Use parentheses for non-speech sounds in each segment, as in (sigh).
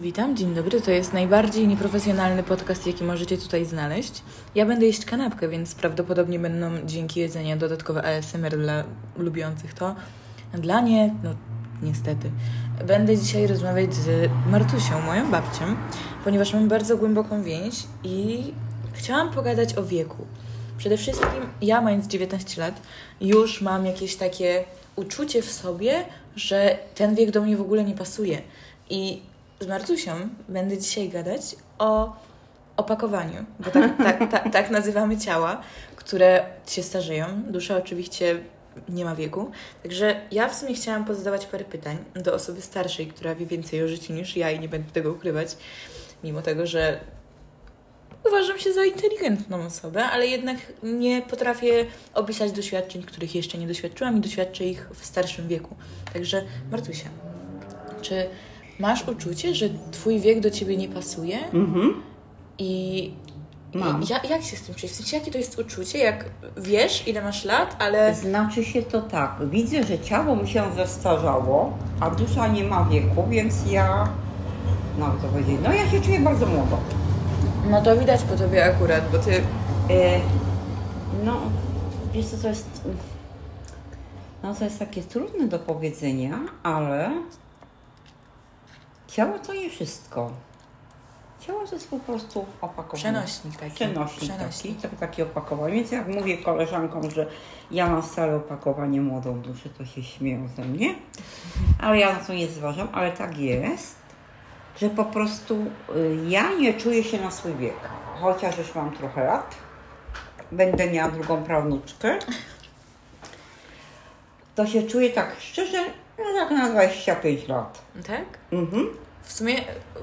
Witam, dzień dobry. To jest najbardziej nieprofesjonalny podcast, jaki możecie tutaj znaleźć. Ja będę jeść kanapkę, więc prawdopodobnie będą dzięki jedzeniu dodatkowe ASMR dla lubiących to. Dla nie, no niestety. Będę dzisiaj rozmawiać z Martusią, moją babcią, ponieważ mam bardzo głęboką więź i chciałam pogadać o wieku. Przede wszystkim ja, mając 19 lat, już mam jakieś takie uczucie w sobie, że ten wiek do mnie w ogóle nie pasuje. I z Martusią będę dzisiaj gadać o opakowaniu, bo tak, (laughs) tak, tak, tak nazywamy ciała, które się starzeją. Dusza oczywiście nie ma wieku. Także ja w sumie chciałam pozadawać parę pytań do osoby starszej, która wie więcej o życiu niż ja i nie będę tego ukrywać, mimo tego, że uważam się za inteligentną osobę, ale jednak nie potrafię opisać doświadczeń, których jeszcze nie doświadczyłam i doświadczę ich w starszym wieku. Także Martusia, czy masz uczucie, że twój wiek do ciebie nie pasuje? Mhm. I Mam. ja, jak się z tym czujesz? W sensie, jakie to jest uczucie, jak wiesz, ile masz lat, ale Znaczy się to tak. Widzę, że ciało mi się zestarzało, a dusza nie ma wieku, więc ja. No to powiedzieć. No ja się czuję bardzo młodo. no to widać po tobie akurat, bo ty E, no, wiesz co, to jest. No to jest takie trudne do powiedzenia, ale ciało to nie wszystko. Ciało to jest po prostu opakowanie. przenośnik taki. Przenośnik, taki, tak, takie opakowanie. Więc jak mówię koleżankom, że ja mam stare opakowanie młodą duszę, to się śmieją ze mnie. Ale ja na to nie zważam, ale tak jest, że po prostu y, ja nie czuję się na swój wiek. Chociaż już mam trochę lat. Będę miała drugą prawnuczkę. To się czuję tak szczerze, no tak na 25 lat. Tak? Mhm. W sumie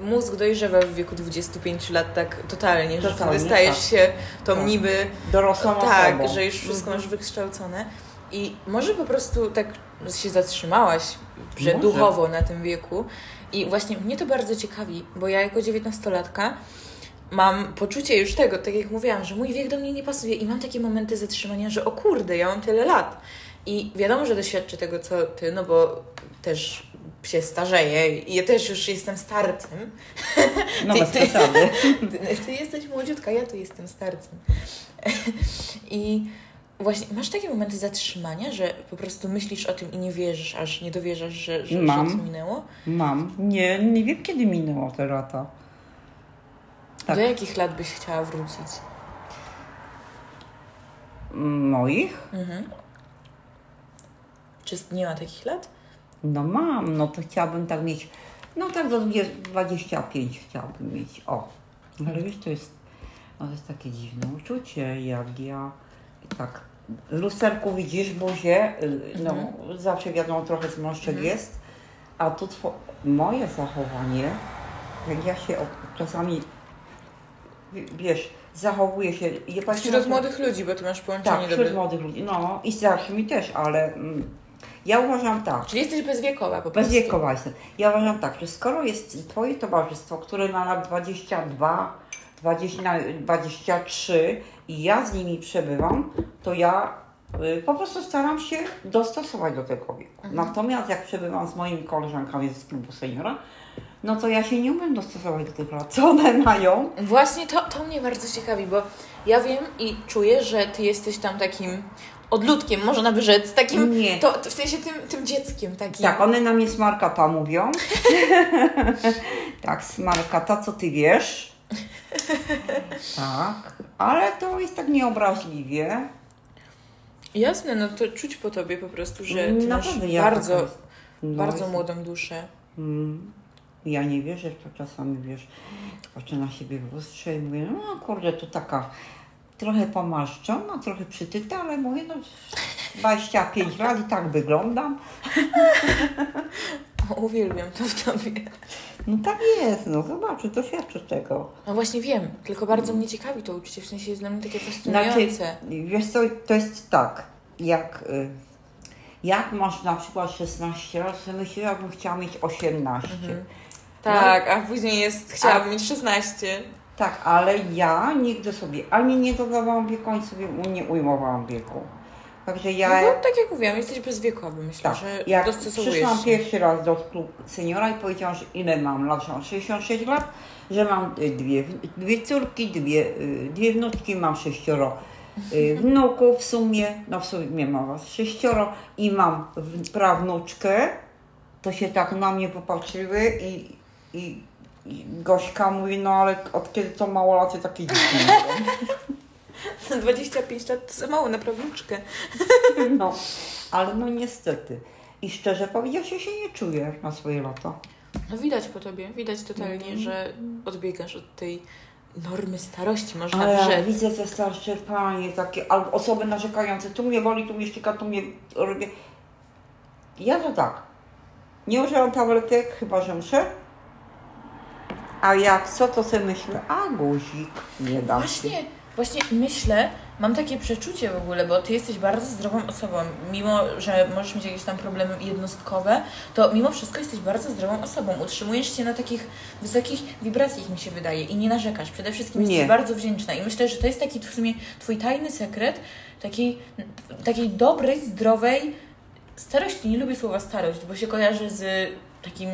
mózg dojrzewa w wieku 25 lat tak totalnie, że Totalnie, wtedy stajesz tak. się tą Tak. niby Dorosłą tak, osobą. że już wszystko Mhm. masz wykształcone. I może po prostu tak się zatrzymałaś, że Może. duchowo na tym wieku. I właśnie mnie to bardzo ciekawi, bo ja jako dziewiętnastolatka mam poczucie już tego, tak jak mówiłam, że mój wiek do mnie nie pasuje i mam takie momenty zatrzymania, że o kurde, ja mam tyle lat. I wiadomo, że doświadczę tego, co ty, no bo też się starzeję i ja też już jestem starcem. No Ty- ty-. Ty, ty jesteś młodziutka, ja tu jestem starcem. I właśnie masz takie momenty zatrzymania, że po prostu myślisz o tym i nie wierzysz, aż nie dowierzasz, że, że, Mam. że to minęło? Mam. Nie, nie wiem kiedy minęło te lata. Tak. Do jakich lat byś chciała wrócić? Moich? Mhm. Czy nie ma takich lat? No mam, no to chciałabym tak mieć, no tak do 20 25 chciałabym mieć, o. Ale wiesz, to jest, no to jest takie dziwne uczucie, jak ja tak w lusterku widzisz buzię, y, no zawsze wiadomo trochę zmarszczek jest, a tu two, moje zachowanie, jak ja się czasami, wiesz, zachowuję się, ja Wśród to- młodych ludzi, bo ty masz połączenie tak, wśród młodych ludzi, no i starszymi też, ale mm, ja uważam tak, Czyli jesteś bezwiekowa po prostu. Bezwiekowa jestem. Ja uważam tak, że skoro jest Twoje towarzystwo, które ma lat 22, 20, na 23 i ja z nimi przebywam, to ja y, po prostu staram się dostosować do tego wieku. Natomiast jak przebywam z moimi koleżankami z klubu seniora, no to ja się nie umiem dostosować do tych lat, co one mają. Właśnie to, to mnie bardzo ciekawi, bo ja wiem i czuję, że ty jesteś tam takim odludkiem, można by rzec, takim, Nie. to, to w sensie tym, tym dzieckiem takim. Tak, one na mnie smarkata mówią. (laughs) tak, smarkata, co ty wiesz? tak, ale to jest tak nieobraźliwie. Jasne, no to czuć po tobie po prostu, że ty masz Naprawdę ja bardzo, taka- no, bardzo jest- młodą duszę. Mm. Ja nie wierzę to czasami, wiesz, patrzę na siebie w lustrze i mówię, no kurde, to taka trochę pomarszczona, trochę przytyta, ale mówię, no 25 lat i tak wyglądam. (laughs) O, uwielbiam to w tobie. No tak jest, no zobaczy, to świadczy tego. No właśnie wiem, tylko bardzo mnie ciekawi to uczucie, w sensie jest dla mnie takie Znaczy, fascynujące. wiesz co, to jest tak, jak, y, jak masz na przykład 16 lat, to myślę, jakbym chciała mieć 18. Tak, a później jest, chciałabym mieć 16. Tak, ale ja nigdy sobie ani nie dodawałam wieku, ani sobie nie ujmowałam wieku. Także No ja... bo tak jak mówiłam, jesteś bezwiekowy, myślę, Tak, że jak dostosowujesz przyszłam się. pierwszy raz do klubu seniora i powiedziałam, że ile mam lat, że mam 66 lat, że mam y, dwie, dwie córki, dwie, y, dwie wnutki, mam sześcioro y, wnuków w sumie, no w sumie mam was sześcioro i mam prawnuczkę, to się tak na mnie popatrzyły i, i Gośka mówi, no ale od kiedy to mało lat, to takie dzieci (laughs) mówią. 25 lat to za mało na prawniczkę. (laughs) No, ale no niestety. I szczerze powiedziawszy, się nie czuję na swoje lata. No widać po tobie, widać totalnie, że odbiegasz od tej normy starości, można Ale ja rzec. widzę te starsze panie, takie albo osoby narzekające, tu mnie boli, tu mnie ścieka, tu mnie robię. Ja to tak. Nie używam tabletek, chyba że muszę. A jak co, to sobie myślę, a guzik nie da się. Właśnie, właśnie myślę, mam takie przeczucie w ogóle, bo ty jesteś bardzo zdrową osobą. Mimo, że możesz mieć jakieś tam problemy jednostkowe, to mimo wszystko jesteś bardzo zdrową osobą. Utrzymujesz się na takich wysokich wibracjach, mi się wydaje, i nie narzekasz. Przede wszystkim Nie. jesteś bardzo wdzięczna. I myślę, że to jest taki w sumie twój tajny sekret takiej, takiej dobrej, zdrowej starości. Nie lubię słowa starość, bo się kojarzy z takim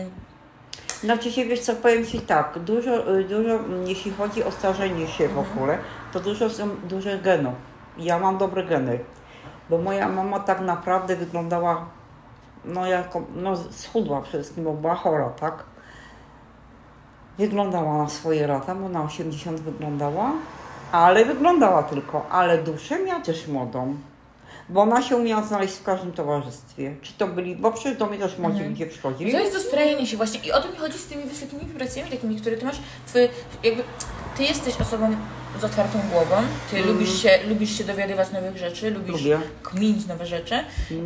Znaczy się, wiesz co, powiem Ci tak, dużo, y, dużo, mm, jeśli chodzi o starzenie się w ogóle, to dużo są duże genów. Ja mam dobre geny, bo moja mama tak naprawdę wyglądała, no jako, no schudła przede wszystkim, bo była chora, tak? Wyglądała na swoje lata, bo na 80 wyglądała, ale wyglądała tylko, ale duszę miała też młodą. Bo ona się umiała znaleźć w każdym towarzystwie. Czy to byli, bo przecież do mnie też młodzi Mhm. ludzie przychodzili. To jest dostrajenie się właśnie. I o to mi chodzi z tymi wysokimi wibracjami, takimi, które ty masz. Twoje, jakby, ty jesteś osobą z otwartą głową, ty lubisz, się, lubisz się dowiadywać nowych rzeczy, lubisz. Lubię. kminić nowe rzeczy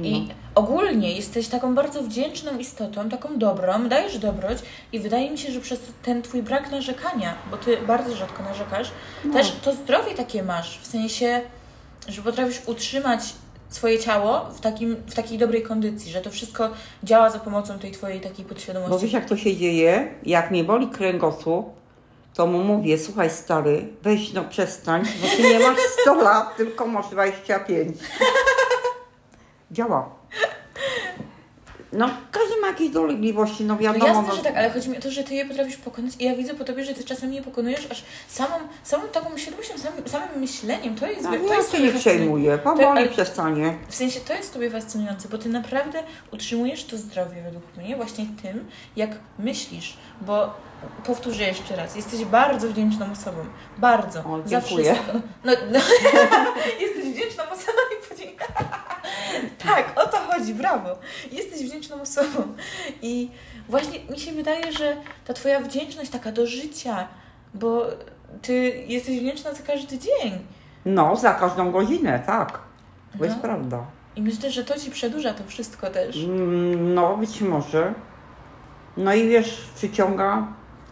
i No. ogólnie jesteś taką bardzo wdzięczną istotą, taką dobrą, dajesz dobroć i wydaje mi się, że przez ten twój brak narzekania, bo ty bardzo rzadko narzekasz, No. też to zdrowie takie masz, w sensie, że potrafisz utrzymać swoje ciało w, takim, w takiej dobrej kondycji, że to wszystko działa za pomocą tej twojej takiej Bo podświadomości. wiesz jak to się dzieje? Jak mnie boli kręgosłup, to mu mówię, słuchaj stary, weź no przestań, bo ty nie masz 100 (laughs) lat, tylko masz 25. Działa. No, ma jakieś dolegliwości, no No wiadomo. jasne, no, że tak, ale chodzi mi o to, że ty je potrafisz pokonać i ja widzę po tobie, że ty czasami je pokonujesz aż samą, samą taką świadomością, samym, samym myśleniem. To jest, no, to ja jest się nie przejmuję, powoli przestanie. W sensie to jest tobie fascynujące, bo ty naprawdę utrzymujesz to zdrowie według mnie właśnie tym, jak myślisz, bo powtórzę jeszcze raz, jesteś bardzo wdzięczną osobą. Bardzo. O, Za dziękuję. wszystko. (laughs) No, no, (laughs) jesteś wdzięczną osobą i. tak, o to chodzi, brawo. Jesteś wdzięczną osobą. I właśnie mi się wydaje, że ta twoja wdzięczność taka do życia, bo ty jesteś wdzięczna za każdy dzień. No, za każdą godzinę, tak. To jest No. prawda. I myślę, że to ci przedłuża to wszystko też. Mm, No, być może. No i wiesz, przyciąga,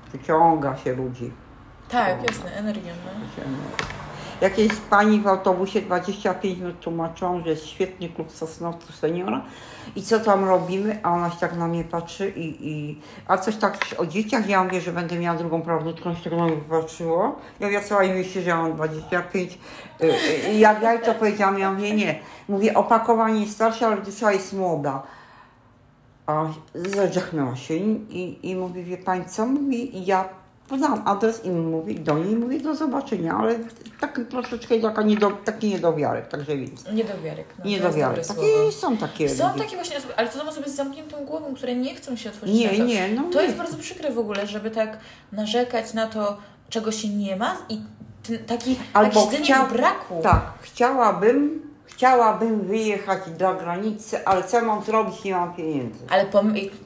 przyciąga się ludzi. Tak, jasne, energią, no. Jakiejś pani w autobusie 25 minut tłumaczą, że jest świetny klub Sosnowców Seniora i co tam robimy, a ona się tak na mnie patrzy i, i a coś tak o dzieciach, ja mówię, że będę miała drugą prawdutką, się tak na mnie patrzyło. Ja mówię, co i myśli, że ja mam 25. Y, y, Jak ja to powiedziałam, ja mówię, nie. Mówię, opakowanie jest starsze, ale dusza jest młoda. A zażachnęła się i, i, i mówi, wie pani co? Mówi, i ja podałam adres i mówi do niej, mówi do zobaczenia, ale tak troszeczkę taka niedo, taki niedowiarek, także więc. Niedowiarek. No, Niedowiarek. Takie są takie Są ludzie. takie właśnie osoby, ale to są osoby z zamkniętą głową, które nie chcą się otworzyć Nie, na to. nie, no To nie. jest bardzo przykre w ogóle, żeby tak narzekać na to, czego się nie ma i ten, taki Albo tak chciał- w braku. Tak, chciałabym, chciałabym wyjechać do granicy, ale co mam zrobić, nie mam pieniędzy. Ale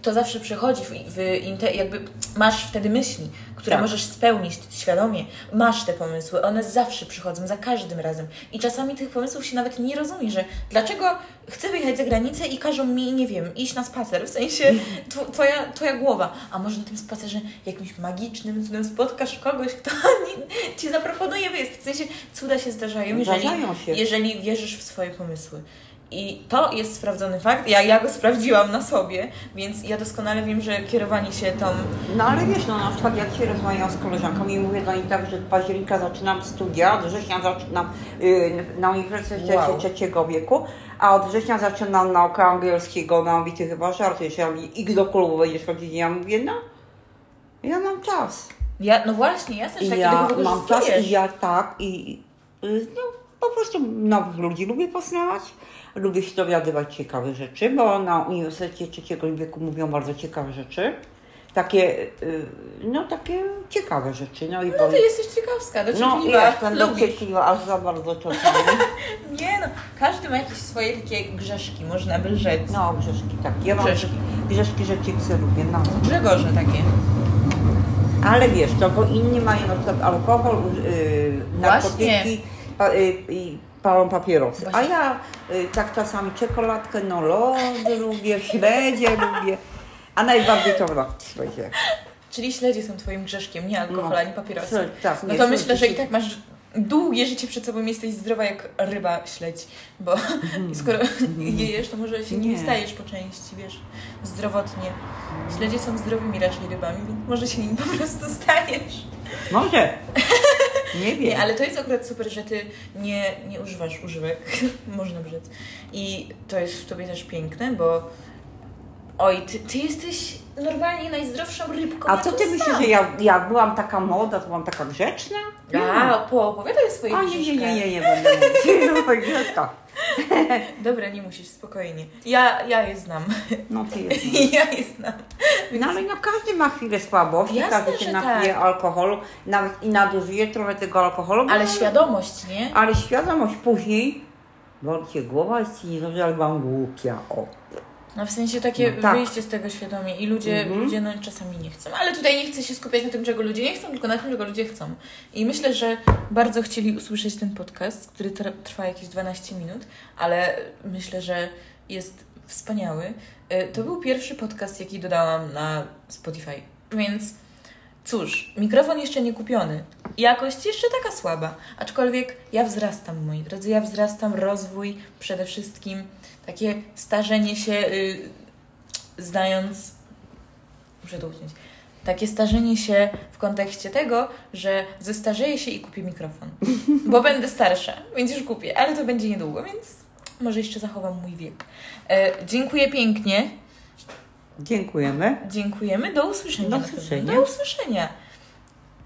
to zawsze przychodzi w, w jakby masz wtedy myśli, które Tak. możesz spełnić świadomie. Masz te pomysły, one zawsze przychodzą, za każdym razem. I czasami tych pomysłów się nawet nie rozumie, że dlaczego chcę wyjechać za granicę i każą mi, nie wiem, iść na spacer, w sensie (laughs) tw- twoja, twoja głowa. A może na tym spacerze jakimś magicznym cudem spotkasz kogoś, kto (laughs) ci zaproponuje wyjazd. W sensie cuda się zdarzają, jeżeli, Zdarzają się. jeżeli wierzysz w swoje pomysły. I to jest sprawdzony fakt. Ja, ja go sprawdziłam na sobie, więc ja doskonale wiem, że kierowanie się tą. No ale wiesz, no na przykład jak się rozmawiam z koleżanką i mówię do niej tak, że z października zaczynam studia, do września zaczynam y, na Uniwersytecie Wow. Trzeciego Wieku, A od września zaczynam naukę angielskiego, no i ty chyba żartujesz, ja mówię, i do klubu będziesz chodzić? Ja mówię, no, ja mam czas. Ja, no właśnie, ja też tak ja mam czas i ja tak i y, no, po prostu nowych ludzi lubię poznawać. Lubię się dowiadywać ciekawe rzeczy, bo na Uniwersytecie Trzeciego Wieku mówią bardzo ciekawe rzeczy. Takie, y, no takie ciekawe rzeczy. No i No ty jesteś ciekawska, no dociekliwa, jestem dociekliwa, aż za bardzo czasami. (laughs) Nie no, każdy ma jakieś swoje takie grzeszki, można by rzec. No grzeszki tak. Ja mam Grzeszki. grzeszki rzeczy lubię, no. Grzegorze takie. Ale wiesz, to bo inni mają na przykład alkohol, yy, narkotyki pa, yy, i palą papierosy. A ja yy, tak czasami czekoladkę, no lody lubię, śledzie lubię, a najbardziej to lody śledzie. Czyli śledzie są twoim grzeszkiem, nie alkohol, No. ani papierosy. Tak, No to myślę, że i tak masz długie życie przed sobą, jesteś zdrowa jak ryba śledź, bo (laughs) skoro je jesz, to może się nie Nie. stajesz po części, wiesz, zdrowotnie. Śledzie są zdrowymi raczej rybami, więc może się nimi po prostu staniesz. Może. (laughs) Nie wiem. Nie, ale to jest akurat super, że ty nie, nie używasz używek, można by. I to jest w tobie też piękne, bo oj, ty, ty jesteś normalnie najzdrowszą rybką. A co ty myślisz, że ja, ja byłam taka młoda, to byłam taka grzeczna? A, poopowiadaj o swoich A nie, nie, nie, grzeszkach. nie, nie będę mówić. (laughs) Dobra, nie musisz, spokojnie. Ja, ja je znam. No ty jest. (laughs) ja je znam. No ale no każdy ma chwilę słabości, Jasne, każdy się napije tak. alkoholu, nawet i nadużyje trochę tego alkoholu. Ale świadomość, nie? Ale świadomość później, bo cię głowa jest ci niedobrze, ale mam głupia, o. No w sensie takie No tak. wyjście z tego świadomie i ludzie, Mhm. ludzie no czasami nie chcą, ale tutaj nie chcę się skupiać na tym, czego ludzie nie chcą, tylko na tym, czego ludzie chcą. I myślę, że bardzo chcieli usłyszeć ten podcast, który tr- trwa jakieś 12 minut, ale myślę, że jest wspaniały. Y, To był pierwszy podcast, jaki dodałam na Spotify, więc cóż, mikrofon jeszcze nie kupiony. Jakość jeszcze taka słaba, aczkolwiek ja wzrastam, moi drodzy, ja wzrastam, rozwój przede wszystkim, takie starzenie się, y, znając, muszę to uciąć, takie starzenie się w kontekście tego, że zestarzeję się i kupię mikrofon, (laughs) bo będę starsza, więc już kupię, ale to będzie niedługo, więc może jeszcze zachowam mój wiek. E, dziękuję pięknie, Dziękujemy. dziękujemy, do usłyszenia. Do usłyszenia. Do usłyszenia.